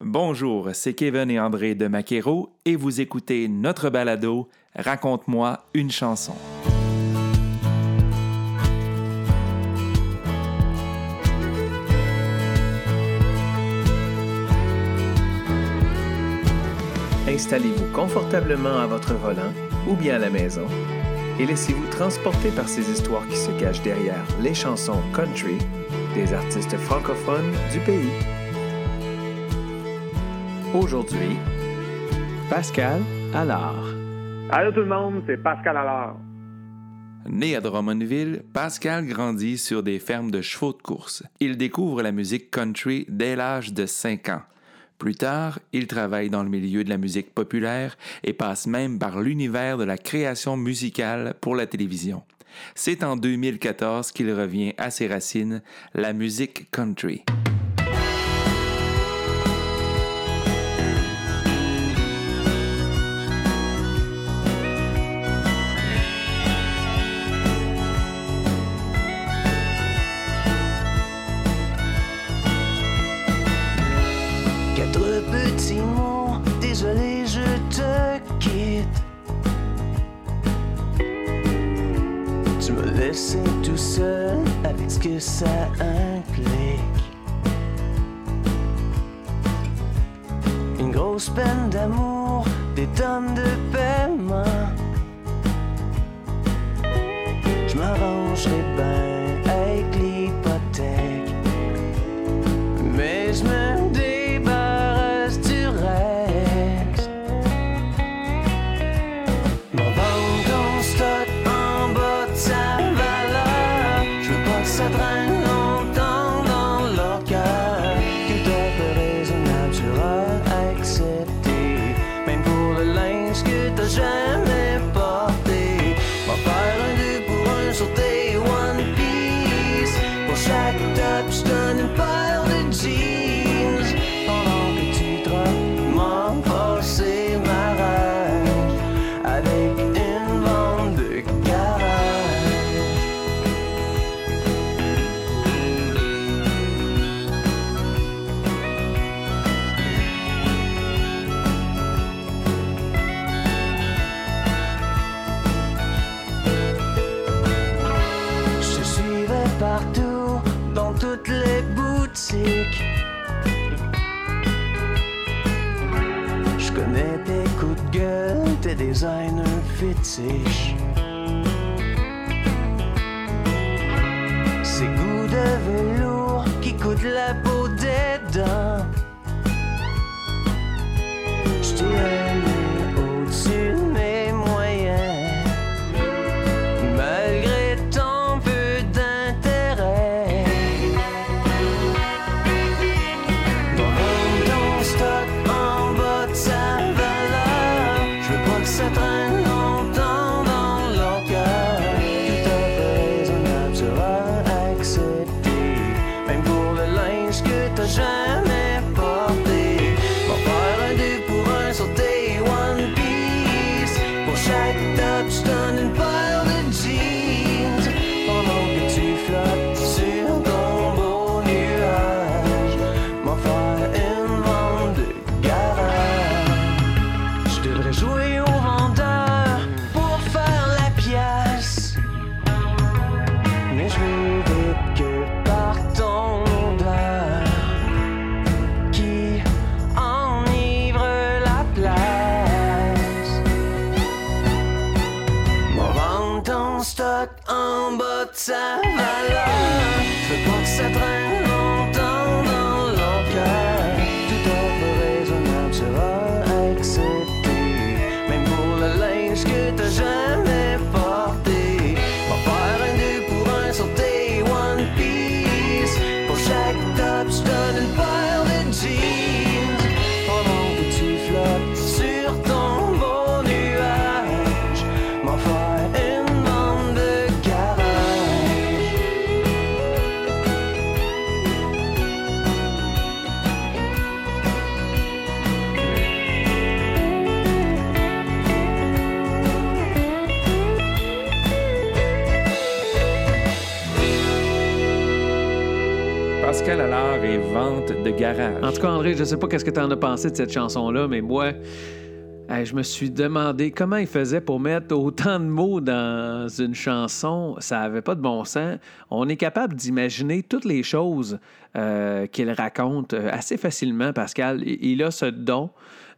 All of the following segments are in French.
Bonjour, c'est Kevin et André de Maquero et vous écoutez notre balado Raconte-moi une chanson. Installez-vous confortablement à votre volant ou bien à la maison et laissez-vous transporter par ces histoires qui se cachent derrière les chansons country des artistes francophones du pays. Aujourd'hui, Pascal Allard. Allô tout le monde, c'est Pascal Allard. Né à Drummondville, Pascal grandit sur des fermes de chevaux de course. Il découvre la musique country dès l'âge de 5 ans. Plus tard, il travaille dans le milieu de la musique populaire et passe même par l'univers de la création musicale pour la télévision. C'est en 2014 qu'il revient à ses racines, la musique country. seine witzig. En tout cas, André, je sais pas qu'est-ce que tu en as pensé de cette chanson-là, mais moi, je me suis demandé comment il faisait pour mettre autant de mots dans une chanson. Ça avait pas de bon sens. On est capable d'imaginer toutes les choses euh, qu'il raconte euh, assez facilement, Pascal. Il a ce don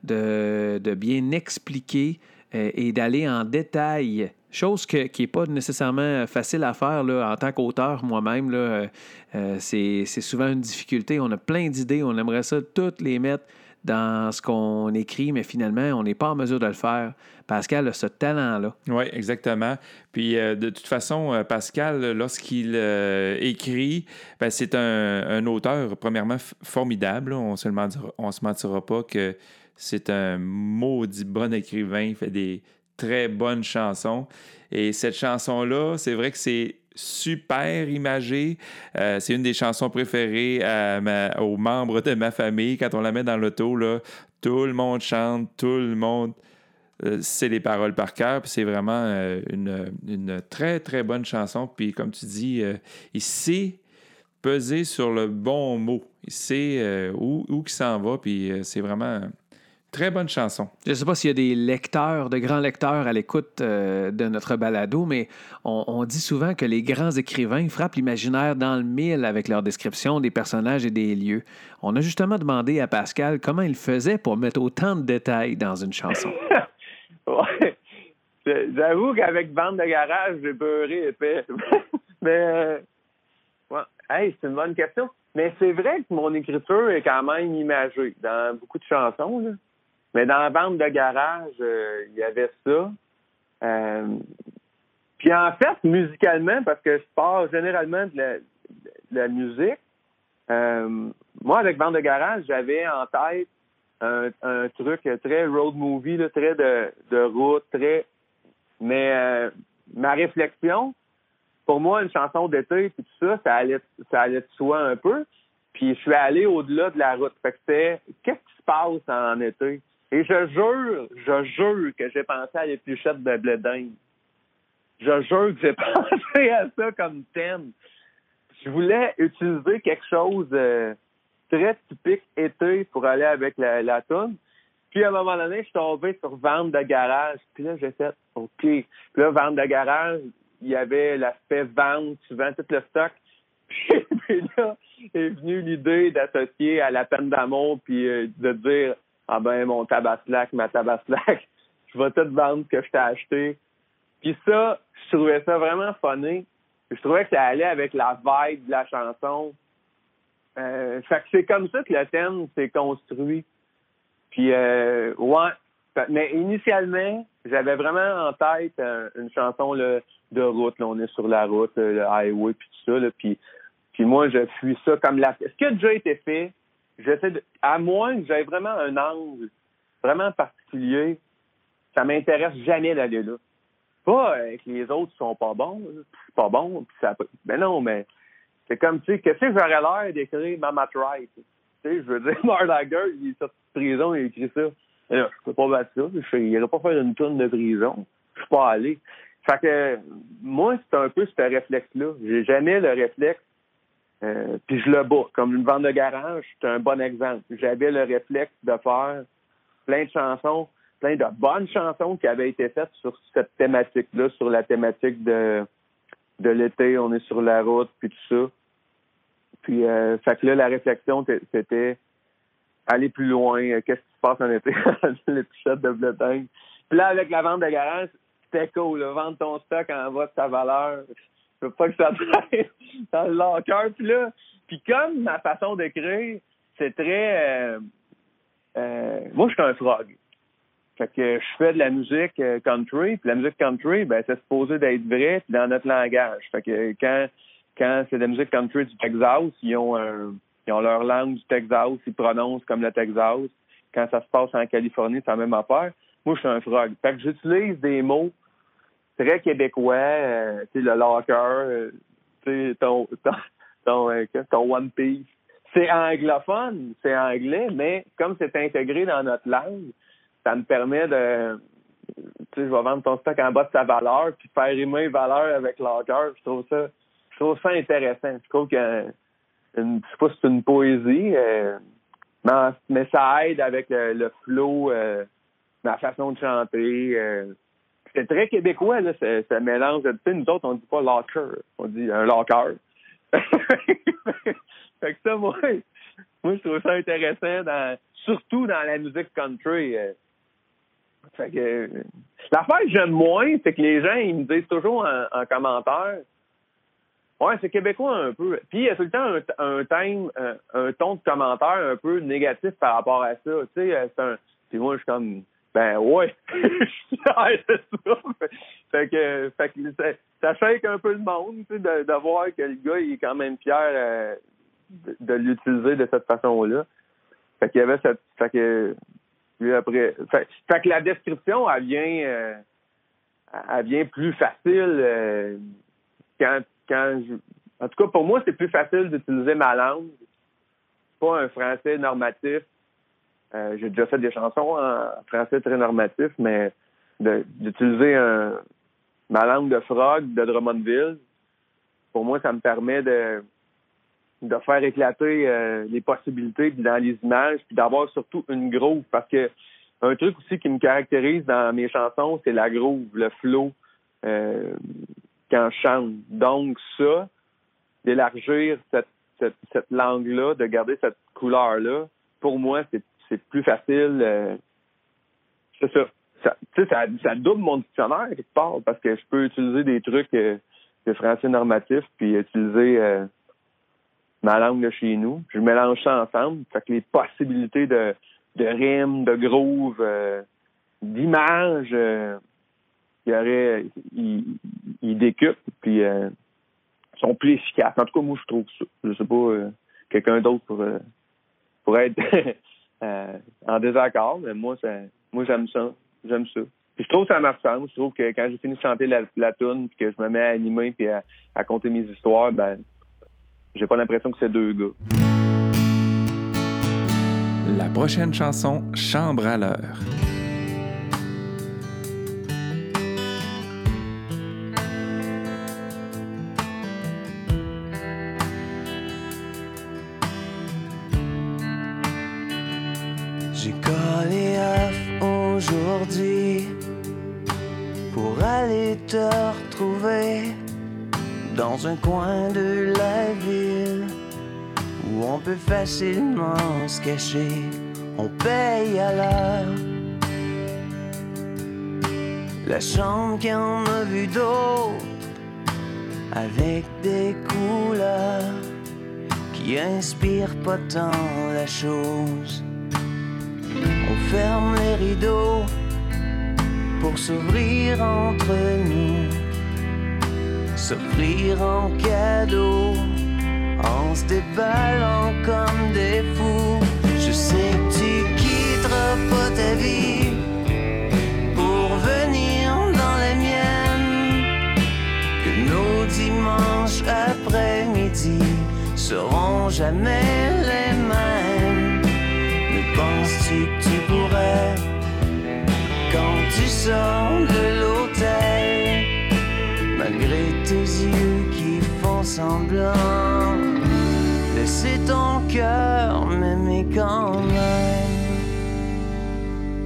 de, de bien expliquer euh, et d'aller en détail. Chose qui n'est pas nécessairement facile à faire en tant qu'auteur moi-même. euh, euh, c'est souvent une difficulté. On a plein d'idées, on aimerait ça toutes les mettre dans ce qu'on écrit, mais finalement, on n'est pas en mesure de le faire. Pascal a ce talent-là. Oui, exactement. Puis euh, de toute façon, Pascal, lorsqu'il écrit, ben, c'est un, auteur, premièrement, formidable. On on se mentira pas que c'est un maudit bon écrivain. Il fait des très bonnes chansons. Et cette chanson-là, c'est vrai que c'est super imagé. Euh, c'est une des chansons préférées aux membres de ma famille. Quand on la met dans l'auto, tout le monde chante, tout le monde euh, c'est les paroles par cœur. C'est vraiment euh, une, très, très bonne chanson. Puis comme tu dis, euh, il sait peser sur le bon mot. Il sait euh, où, où il s'en va. Puis euh, c'est vraiment très bonne chanson. Je ne sais pas s'il y a des lecteurs, de grands lecteurs à l'écoute euh, de notre balado, mais on, on dit souvent que les grands écrivains frappent l'imaginaire dans le mille avec leur description des personnages et des lieux. On a justement demandé à Pascal comment il faisait pour mettre autant de détails dans une chanson. Ouais. J'avoue qu'avec Bande de garage, j'ai beurré épais. Mais, euh, ouais. Hey, c'est une bonne question. Mais c'est vrai que mon écriture est quand même imagée dans beaucoup de chansons. Là. Mais dans la bande de garage, euh, il y avait ça. Euh, puis en fait, musicalement, parce que je pars généralement de la, musique, euh, moi, avec bande de garage, j'avais en tête un, truc très road movie, très de, de route, très. Mais euh, ma réflexion, pour moi, une chanson d'été puis tout ça, ça allait, ça allait de soi un peu. Puis je suis allé au-delà de la route. Fait que c'était qu'est-ce qui se passe en été? Et je jure, je jure que j'ai pensé à l'épluchette de Bledin. Je jure que j'ai pensé à ça comme thème. Je voulais utiliser quelque chose de très typique été pour aller avec la, la toune. Puis à un moment donné, je suis tombé sur vente de garage. Puis là, j'ai fait OK. Puis là, vente de garage, il y avait l'aspect vente, tu vends tout le stock. Puis là, est venue l'idée d'associer à la peine d'amour puis euh, de dire Ah ben mon tabaslac, ma tabaslac, je vais tout vendre ce que je t'ai acheté. Puis ça, je trouvais ça vraiment funny. Je trouvais que ça allait avec la vibe de la chanson. Euh, fait que c'est comme ça que le thème s'est construit. Puis, euh, ouais. Mais initialement, j'avais vraiment en tête euh, une chanson de route. Là, on est sur la route, euh, le highway, puis tout ça. Puis, puis moi, je fuis ça comme la... Ce qui a déjà été fait, j'essaie de... à moins que j'aie vraiment un angle vraiment particulier, ça m'intéresse jamais d'aller là. Pas que les autres sont pas bons, c'est pas bon, puis ça... Ben non, mais c'est comme, tu sais, qu'est-ce que j'aurais l'air d'écrire Mama Tried? Tu sais, je veux dire, Marlager, il est sorti de prison, il écrit ça. Et là, je peux pas battre ça. Je irait pas faire une tonne de prison. Je suis pas allé. Fait que, moi, c'est un peu ce réflexe-là. J'ai jamais le réflexe, euh, puis je le bats. Comme une vente de garage, c'est un bon exemple. J'avais le réflexe de faire plein de chansons, plein de bonnes chansons qui avaient été faites sur cette thématique-là, sur la thématique de, de l'été, on est sur la route, puis tout ça. Puis, euh, fait que là, la réflexion, c'était aller plus loin. euh, Qu'est-ce qui se passe en été? Les pichettes de Bretagne. Puis là, avec la vente de garage, c'était cool. là. Vendre ton stock en bas de sa valeur. Je veux pas que ça traîne dans le locker. Puis là, puis comme ma façon d'écrire, c'est très... euh, euh, moi, je suis un frog. Fait que je fais de la musique euh, country, puis la musique country, ben c'est supposé d'être vrai dans notre langage. Fait que quand quand c'est de la musique country du Texas, ils ont ils ont leur langue du Texas, ils prononcent comme le Texas. Quand ça se passe en Californie, c'est la même affaire. Moi, je suis un frog. Fait que j'utilise des mots très québécois, euh, tu le locker, euh, tu sais, ton, euh, ton One Piece. C'est anglophone, c'est anglais, mais comme c'est intégré dans notre langue, ça me permet de, tu sais, je vais vendre ton stock en bas de sa valeur, puis faire rimer valeur avec locker. Je trouve ça, je trouve ça intéressant. Je trouve que je sais pas si c'est une poésie, mais, ça aide avec le, flow, euh, ma façon de chanter. C'est très québécois, là, ce, mélange. Tu sais, nous autres, on dit pas locker, on dit un locker. fait que ça, moi, moi, je trouve ça intéressant, dans, surtout dans la musique country. euh. Fait que euh, l'affaire que j'aime moins, c'est que les gens, ils me disent toujours en, en commentaire Ouais, c'est québécois un peu. Puis il y a tout le temps un, un thème, un, un ton de commentaire un peu négatif par rapport à ça. Tu sais, euh, c'est un. Puis moi, je suis comme ben ouais, je suis fier de ça. Fait que, fait que ça, ça shake un peu le monde, tu sais, de, de voir que le gars, il est quand même fier euh, de, de l'utiliser de cette façon-là. Fait qu'il y avait cette. Fait que lui après. Fait, fait que la description, elle vient euh, elle vient plus facile euh, quand quand je... En tout cas, pour moi, c'est plus facile d'utiliser ma langue, pas un français normatif. Euh, J'ai déjà fait des chansons en français très normatif, mais d'utiliser ma langue de frog de Drummondville, pour moi, ça me permet de, de faire éclater euh, les possibilités dans les images, puis d'avoir surtout une groove. Parce que un truc aussi qui me caractérise dans mes chansons, c'est la groove, le flow. Euh, quand je chante. Donc, ça, d'élargir cette, cette, cette langue-là, de garder cette couleur-là, pour moi, c'est, c'est plus facile. euh, c'est ça. Ça, ça. Ça double mon dictionnaire, quelque part, parce que je peux utiliser des trucs euh, de français normatif, puis utiliser euh, ma langue de chez nous. Je mélange ça ensemble. Fait que les possibilités de, de rimes, de groove, euh, d'images, euh, il y aurait, ils, décuplent, puis euh, sont plus efficaces. En tout cas, moi, je trouve ça. Je sais pas, euh, quelqu'un d'autre pour, euh, pour être euh, en désaccord, mais moi, ça, moi, j'aime ça. J'aime ça. Puis je trouve que ça marche ensemble. Je trouve que quand j'ai fini de chanter la, la tune, puis que je me mets à animer puis à, à compter mes histoires, ben, j'ai pas l'impression que c'est deux gars. La prochaine chanson, Chambre à l'heure. Retrouver dans un coin de la ville où on peut facilement se cacher. On paye à l'heure. La chambre qui en a vu d'autres avec des couleurs qui inspirent pas tant la chose. On ferme les rideaux pour s'ouvrir entre nous, s'offrir en cadeau, en se déballant comme des fous. Je sais que tu quitteras pas ta vie pour venir dans la mienne, que nos dimanches après-midi seront jamais les mêmes. Mais penses-tu que tu pourrais, sors de l'hôtel, malgré tes yeux qui font semblant, laisser ton cœur m'aimer quand même?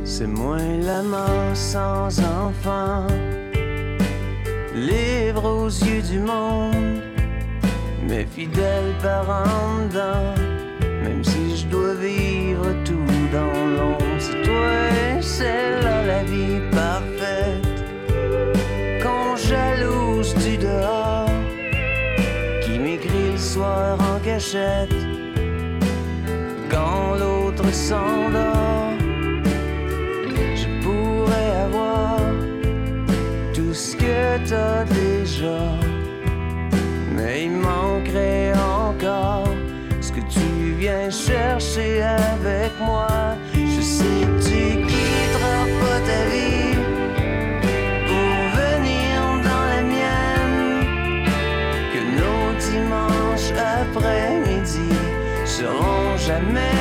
C'est moi l'amant sans enfant, libre aux yeux du monde, mes fidèles parents dedans. Même si je dois vivre tout dans l'ombre, c'est toi, c'est là la parfaite. Qu'on jalouse du dehors, qui m'écrit le soir en cachette. Quand l'autre s'endort, je pourrais avoir tout ce que t'as déjà. Mais il manquerait encore ce que tu viens chercher avec moi. Seront jamais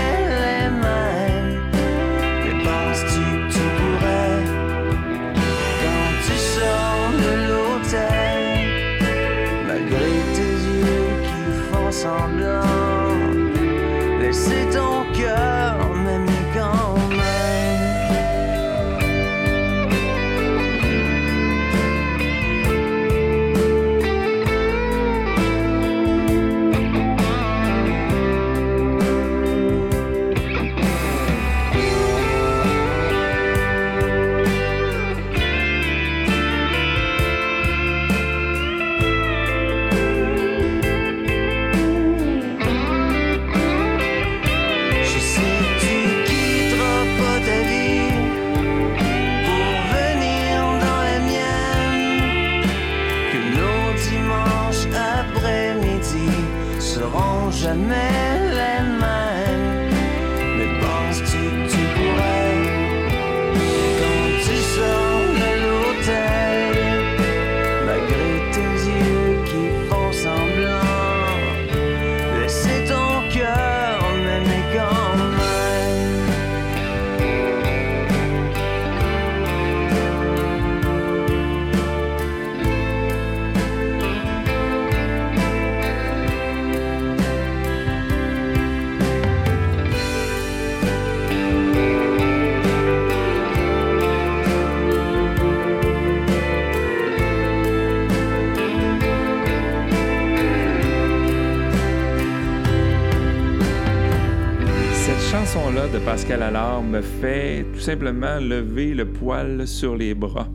Pascal Allard me fait tout simplement lever le poil sur les bras.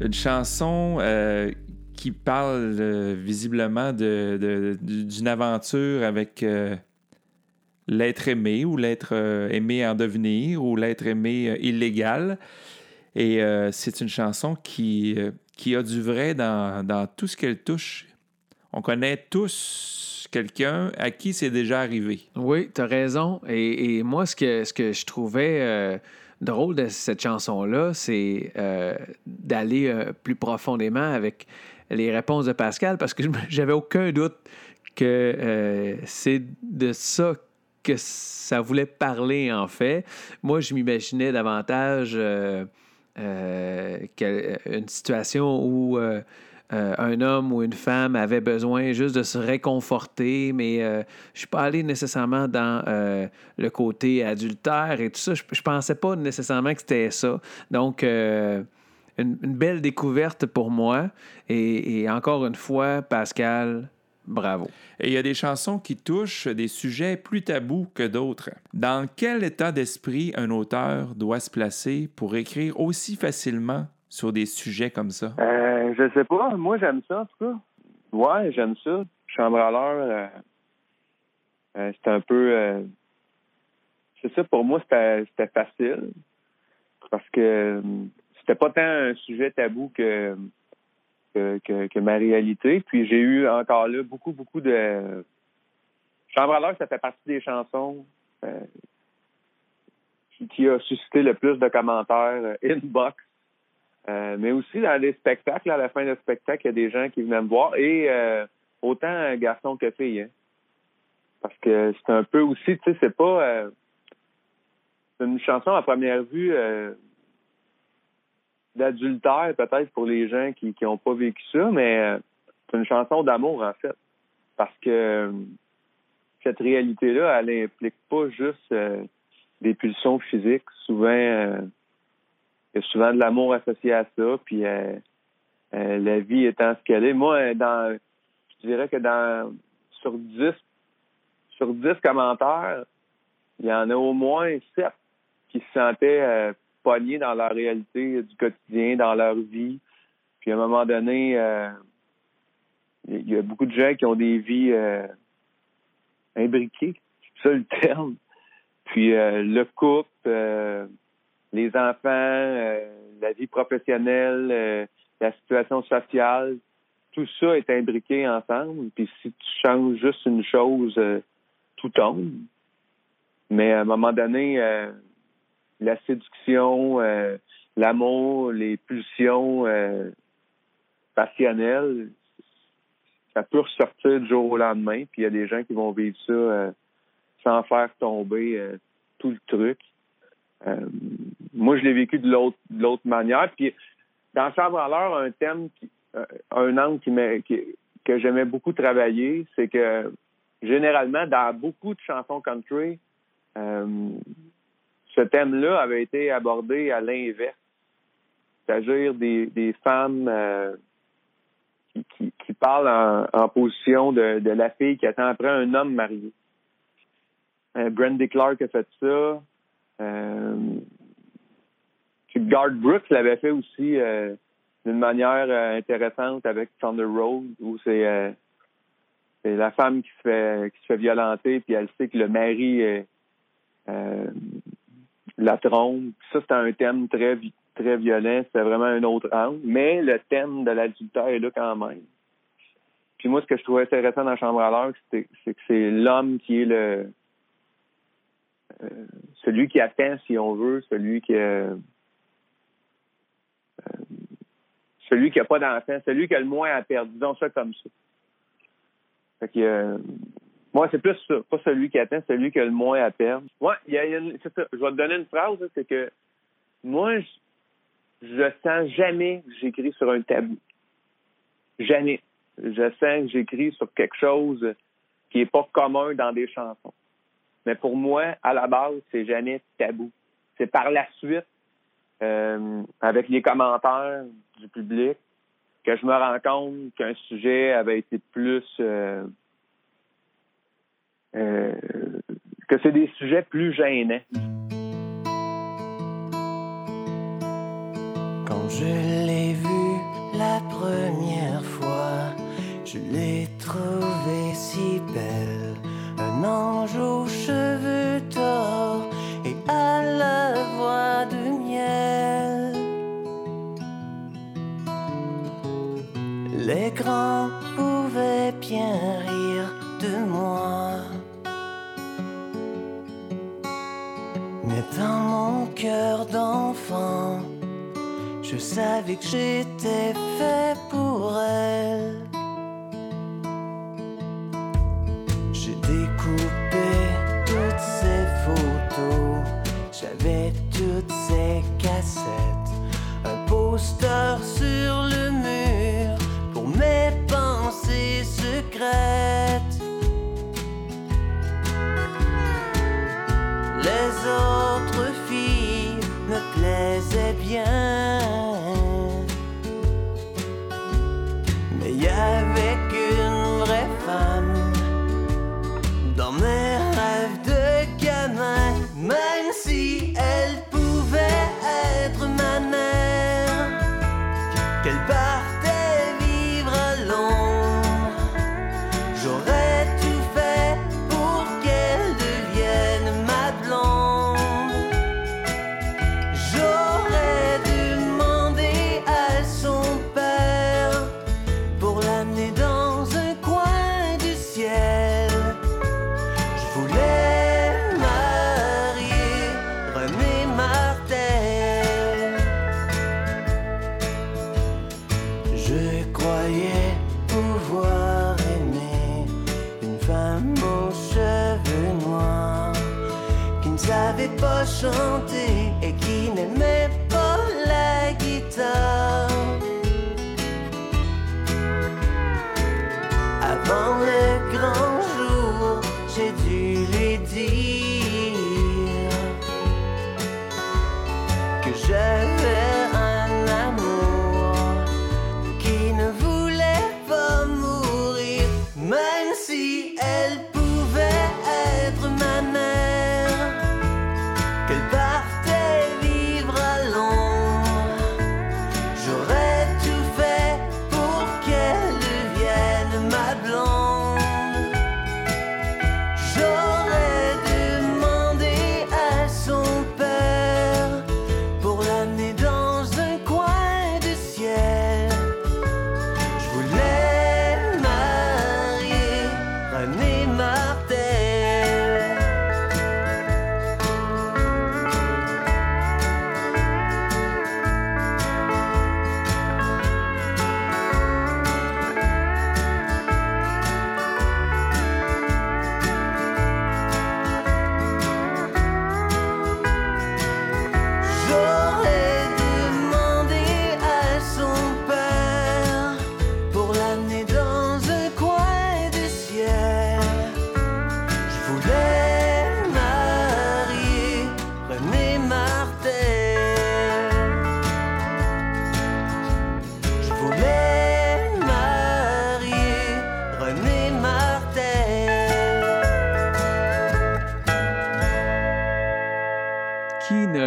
Une chanson euh, qui parle euh, visiblement d'une aventure avec euh, l'être aimé ou l'être aimé en devenir ou l'être aimé illégal. Et c'est une chanson qui, qui a du vrai dans, dans tout ce qu'elle touche. On connaît tous quelqu'un à qui c'est déjà arrivé. Oui, tu as raison. Et, moi, ce que, ce que je trouvais euh, drôle de cette chanson-là, c'est euh, d'aller euh, plus profondément avec les réponses de Pascal, parce que j'avais aucun doute que c'est de ça que ça voulait parler, en fait. Moi, je m'imaginais davantage une situation où euh, un homme ou une femme avait besoin juste de se réconforter, mais euh, je suis pas allé nécessairement dans euh, le côté adultère et tout ça. Je, je pensais pas nécessairement que c'était ça. Donc, euh, une, une belle découverte pour moi. Et, et encore une fois, Pascal, bravo. Et il y a des chansons qui touchent des sujets plus tabous que d'autres. Dans quel état d'esprit un auteur doit se placer pour écrire aussi facilement sur des sujets comme ça? Euh, je sais pas. Moi, j'aime ça, en tout cas. Ouais, j'aime ça. Chambre à l'heure, euh, euh, c'est un peu... euh, c'est ça, pour moi, c'était facile. Parce que euh, c'était pas tant un sujet tabou que, que, ma réalité. Puis j'ai eu encore là beaucoup, beaucoup de... Chambre à l'heure, ça fait partie des chansons qui, a suscité le plus de commentaires inbox euh, mais aussi dans les spectacles, à la fin du spectacle, il y a des gens qui venaient me voir et euh, autant garçon que fille. Hein. Parce que c'est un peu aussi, tu sais, c'est pas euh, une chanson à première vue euh, d'adultère peut-être pour les gens qui qui ont pas vécu ça, mais euh, c'est une chanson d'amour en fait. Parce que cette réalité-là, elle implique pas juste des pulsions physiques. Souvent, il y a souvent de l'amour associé à ça, puis euh, euh, la vie étant ce qu'elle est. Moi, dans, je dirais que dans sur 10 sur 10 commentaires, il y en a au moins 7 qui se sentaient euh, pognés dans leur réalité du quotidien, dans leur vie. Puis à un moment donné, euh, il y a beaucoup de gens qui ont des vies euh, imbriquées, c'est ça le terme. Puis le couple, les enfants, euh, la vie professionnelle, euh, la situation sociale, tout ça est imbriqué ensemble. Puis si tu changes juste une chose, euh, tout tombe. Mais à un moment donné, la séduction, l'amour, les pulsions passionnelles, ça peut ressortir du jour au lendemain. Puis il y a des gens qui vont vivre ça sans faire tomber tout le truc. Moi, je l'ai vécu de l'autre de l'autre manière. Puis dans Chambre à l'heure, un thème, qui, euh, un angle qui, qui- que j'aimais beaucoup travailler, c'est que généralement, dans beaucoup de chansons country, euh, ce thème-là avait été abordé à l'inverse. C'est-à-dire des, des femmes euh, qui, qui, qui parlent en, en position de, de la fille qui attend après un homme marié. Euh, Brandy Clark a fait ça. Garth Brooks l'avait fait aussi euh, d'une manière euh, intéressante avec Thunder Road, où c'est euh, la femme qui se fait qui se fait violenter, puis elle sait que le mari euh, la trompe. Ça, c'est un thème très très violent, c'est vraiment un autre angle. Mais le thème de l'adultère est là quand même. Puis moi, ce que je trouvais intéressant dans Chambre à l'heure, c'est que c'est l'homme qui est le euh, celui qui attend, si on veut, celui qui euh, celui qui n'a pas d'enfant, celui qui a le moins à perdre, disons ça comme ça. Fait que, euh, moi, c'est plus ça, pas celui qui attend, celui qui a le moins à perdre. Ouais, il y a, une-. Je vais te donner une phrase, là, c'est que moi, je, sens jamais que j'écris sur un tabou. Jamais. Je sens que j'écris sur quelque chose qui est pas commun dans des chansons. Mais pour moi, à la base, c'est jamais tabou. C'est par la suite, euh, avec les commentaires du public, que je me rends compte qu'un sujet avait été plus... Euh, euh, que c'est des sujets plus gênants. Quand je l'ai vu la première fois, je l'ai trouvée si belle, un ange aux cheveux d'or et à grands pouvaient bien rire de moi. Mais dans mon cœur d'enfant, je savais que j'étais fait pour elle.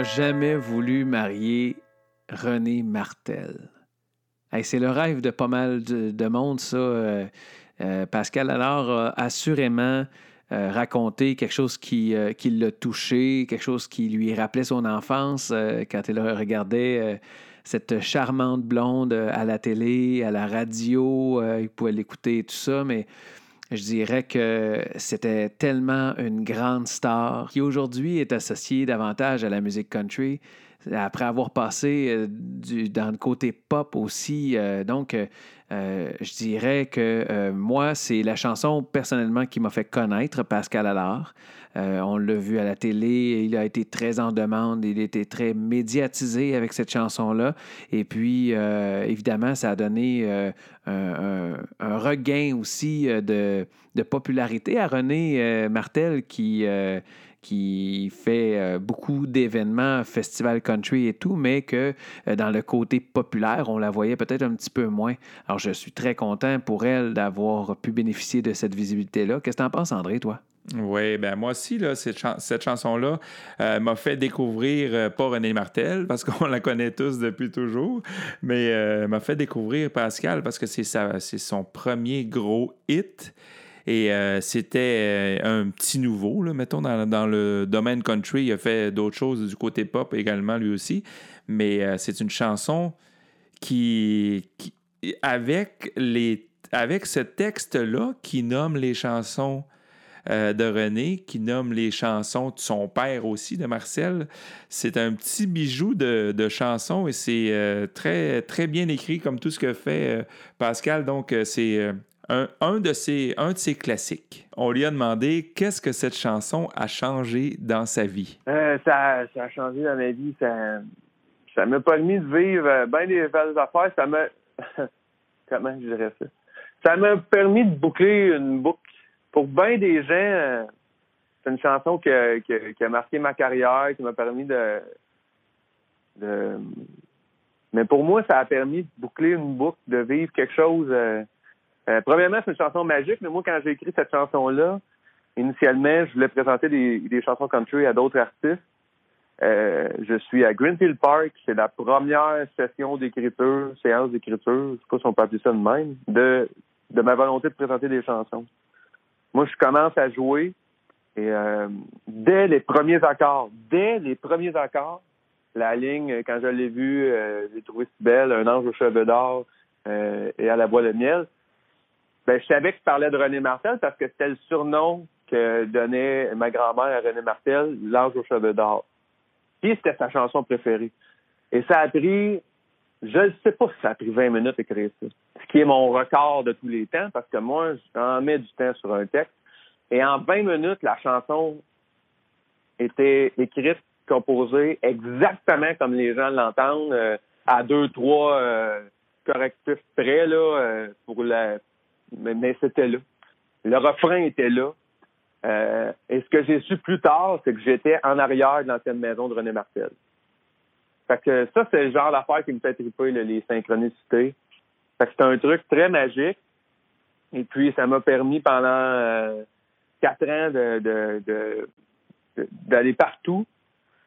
Jamais voulu marier René Martel? C'est le rêve de pas mal de, de monde, ça. Euh, euh, Pascal alors a assurément euh, raconté quelque chose qui, euh, qui l'a touché, quelque chose qui lui rappelait son enfance euh, quand il regardait euh, cette charmante blonde euh, à la télé, à la radio. euh, il pouvait l'écouter et tout ça, mais je dirais que c'était tellement une grande star qui aujourd'hui est associée davantage à la musique country. Après avoir passé euh, dans le côté pop aussi. euh, donc, euh, je dirais que moi, c'est la chanson personnellement qui m'a fait connaître Pascal Allard. Euh, on l'a vu à la télé, il a été très en demande, il était très médiatisé avec cette chanson-là. Et puis, euh, évidemment, ça a donné euh, un, regain aussi de, popularité à René Martel qui, fait beaucoup d'événements, festival country et tout, mais que dans le côté populaire, on la voyait peut-être un petit peu moins. Alors, je suis très content pour elle d'avoir pu bénéficier de cette visibilité-là. Qu'est-ce que tu en penses, André, toi? Oui, ben moi aussi, là, cette, cette chanson-là euh, m'a fait découvrir, euh, pas René Martel, parce qu'on la connaît tous depuis toujours, mais euh, m'a fait découvrir Pascal parce que c'est son premier gros hit. Et c'était un petit nouveau, là, mettons, dans, dans le domaine country. Il a fait d'autres choses du côté pop également, lui aussi. Mais c'est une chanson qui, qui- avec, les, avec ce texte-là qui nomme les chansons euh, de René, qui nomme les chansons de son père aussi, de Marcel. C'est un petit bijou de, chansons et c'est euh, très, bien écrit comme tout ce que fait euh, Pascal. Donc, c'est un, de ses, classiques. On lui a demandé qu'est-ce que cette chanson a changé dans sa vie? Ça, a changé dans ma vie. Ça m'a permis de vivre bien des belles affaires. Ça m'a. Comment je dirais ça? Ça m'a permis de boucler une boucle. Pour bien des gens, euh, c'est une chanson qui a, qui a- marqué ma carrière, qui m'a permis de. Mais pour moi, ça a permis de boucler une boucle, de vivre quelque chose. euh, euh, premièrement, c'est une chanson magique, mais moi, quand j'ai écrit cette chanson-là, initialement, je voulais présenter des, chansons country à d'autres artistes. Je suis à Greenfield Park. C'est la première session d'écriture, séance d'écriture, je sais pas si on peut appeler ça de même, de, de ma volonté de présenter des chansons. Moi, je commence à jouer et euh, dès les premiers accords, dès les premiers accords, la ligne, quand je l'ai vue, euh, j'ai trouvé si belle, un ange aux cheveux d'or euh, et à la bois de miel. Ben, je savais que je parlais de René Martel parce que c'était le surnom que donnait ma grand-mère à René Martel, l'ange aux cheveux d'or. Puis c'était sa chanson préférée. Et ça a pris, je ne sais pas si ça a pris 20 minutes à écrire ça. Ce qui est mon record de tous les temps, parce que moi, j'en mets du temps sur un texte. Et en 20 minutes, la chanson était écrite, composée exactement comme les gens l'entendent, euh, à deux, trois euh, correctifs près, là, euh, pour la. Mais, mais c'était là. Le refrain était là. Euh, et ce que j'ai su plus tard, c'est que j'étais en arrière de l'ancienne maison de René Martel. Fait que ça, c'est le genre d'affaire qui me fait triper, les synchronicités. Fait que c'est un truc très magique. Et puis, ça m'a permis pendant euh, quatre ans de, d'aller partout,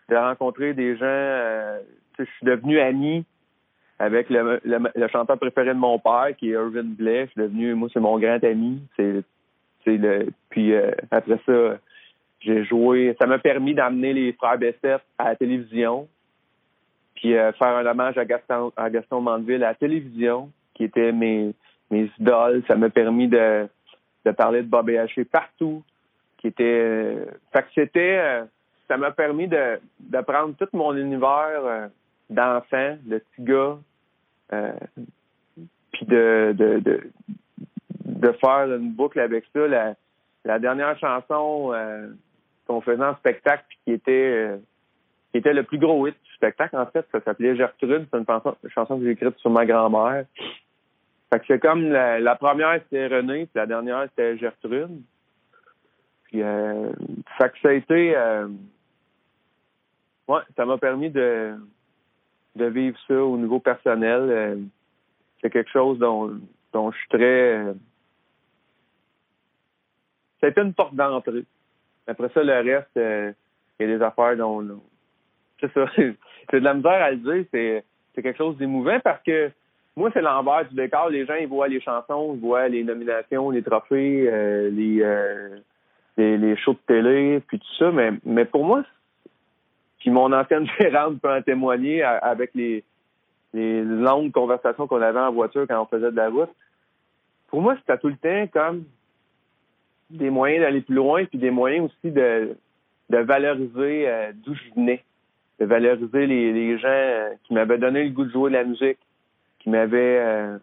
de rencontrer des gens. euh, je suis devenu ami avec le, le, chanteur préféré de mon père, qui est Irvin Blais. Je suis devenu, moi, c'est mon grand ami. Puis euh, après ça, j'ai joué. Ça m'a permis d'amener les frères Bessette à la télévision, puis euh, faire un hommage à Gaston, à Gaston Mandeville à la télévision, qui étaient mes, mes idoles. Ça m'a permis de, de parler de Bob Haché partout, qui était. euh, fait que c'était. euh, ça m'a permis de, de prendre tout mon univers d'enfant, de petit gars, puis de, de, de, de faire une boucle avec ça. La, la dernière chanson qu'on faisait en spectacle, puis qui était qui était le plus gros hit du spectacle, en fait, ça s'appelait Gertrude. C'est une chanson, que j'ai écrite sur ma grand-mère. Fait que c'est comme la, première, c'était René, puis la dernière, c'était Gertrude. Puis, euh, fait que ça a été... euh, ouais, ça m'a permis de, de vivre ça au niveau personnel. Euh, c'est quelque chose dont, dont je suis très... euh, été une porte d'entrée. Après ça, le reste, euh, il y a des affaires dont... dont- c'est ça. c'est de la misère à le dire. C'est, quelque chose d'émouvant parce que moi, c'est l'envers du décor. Les gens, ils voient les chansons, ils voient les nominations, les trophées, euh, les, euh, les, shows de télé, puis tout ça. Mais, pour moi, puis mon ancienne gérante peut en témoigner avec les, longues conversations qu'on avait en voiture quand on faisait de la route. Pour moi, c'était tout le temps comme des moyens d'aller plus loin, puis des moyens aussi de, de valoriser euh, d'où je venais, de valoriser les, gens euh, qui m'avaient donné le goût de jouer de la musique, qui m'avaient... euh,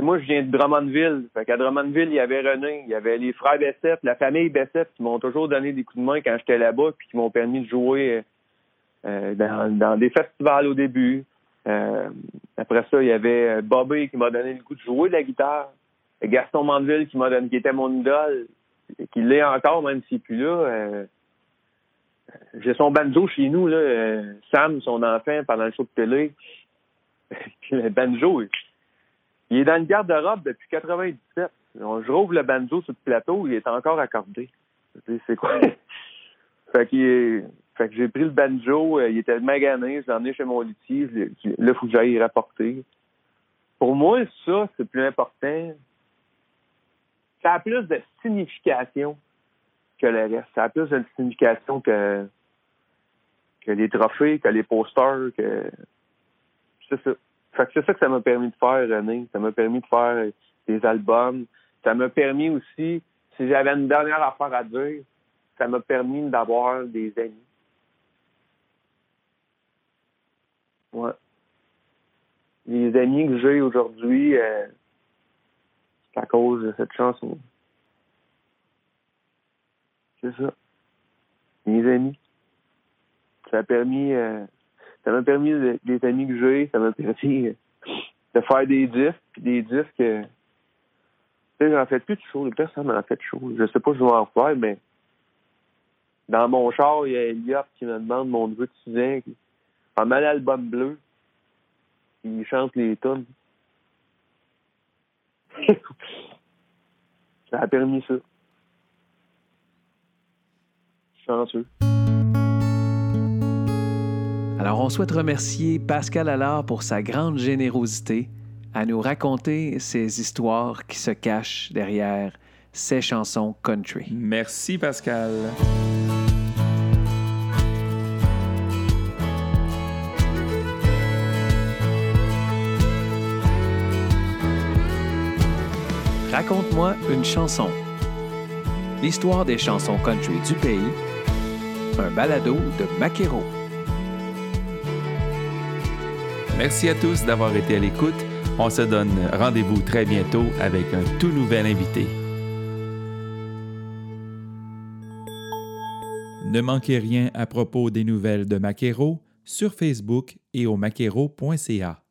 moi, je viens de Drummondville. Fait qu'à Drummondville, il y avait René, il y avait les frères Bessette, la famille Bessette qui m'ont toujours donné des coups de main quand j'étais là-bas, puis qui m'ont permis de jouer euh, dans, des festivals au début. Après ça, il y avait Bobby qui m'a donné le goût de jouer de la guitare. Gaston Mandeville qui m'a donné, qui était mon idole, et qui l'est encore, même s'il n'est plus là. J'ai son banjo chez nous, là, euh, Sam, son enfant, pendant le show de télé. le banjo, il- est dans le garde-robe depuis 97. On- Je rouvre le banjo sur le plateau, il est encore accordé. C'est quoi? fait, que j'ai pris le banjo, euh, il était magané, je l'ai emmené chez mon luthier, là, il faut que j'aille rapporter. Pour moi, ça, c'est plus important. Ça a plus de signification le reste. Ça a plus de signification que, les trophées, que les posters, que. C'est ça. Que c'est ça m'a permis de faire, René. Ça m'a permis de faire des albums. Ça m'a permis aussi, si j'avais une dernière affaire à dire, ça m'a permis d'avoir des amis. Ouais. Les amis que j'ai aujourd'hui, euh, c'est à cause de cette chanson. C'est ça. Mes amis. Ça a permis, euh, ça m'a permis, de- les amis que j'ai, ça m'a permis euh, de faire des disques, puis des disques, euh, tu sais, j'en fais plus de show, personne m'en fait de show. Je sais pas si je vais en faire, mais dans mon char, il y a Elliot qui me demande mon neveu de 6 ans, mal l'album bleu, il chante les tonnes. ça a permis ça. Chanceux. Alors, on souhaite remercier Pascal Allard pour sa grande générosité à nous raconter ces histoires qui se cachent derrière ces chansons country. Merci, Pascal. Raconte-moi une chanson. L'histoire des chansons country du pays. Un balado de Maquero. Merci à tous d'avoir été à l'écoute. On se donne rendez-vous très bientôt avec un tout nouvel invité. Ne manquez rien à propos des nouvelles de Maquero sur Facebook et au maquero.ca.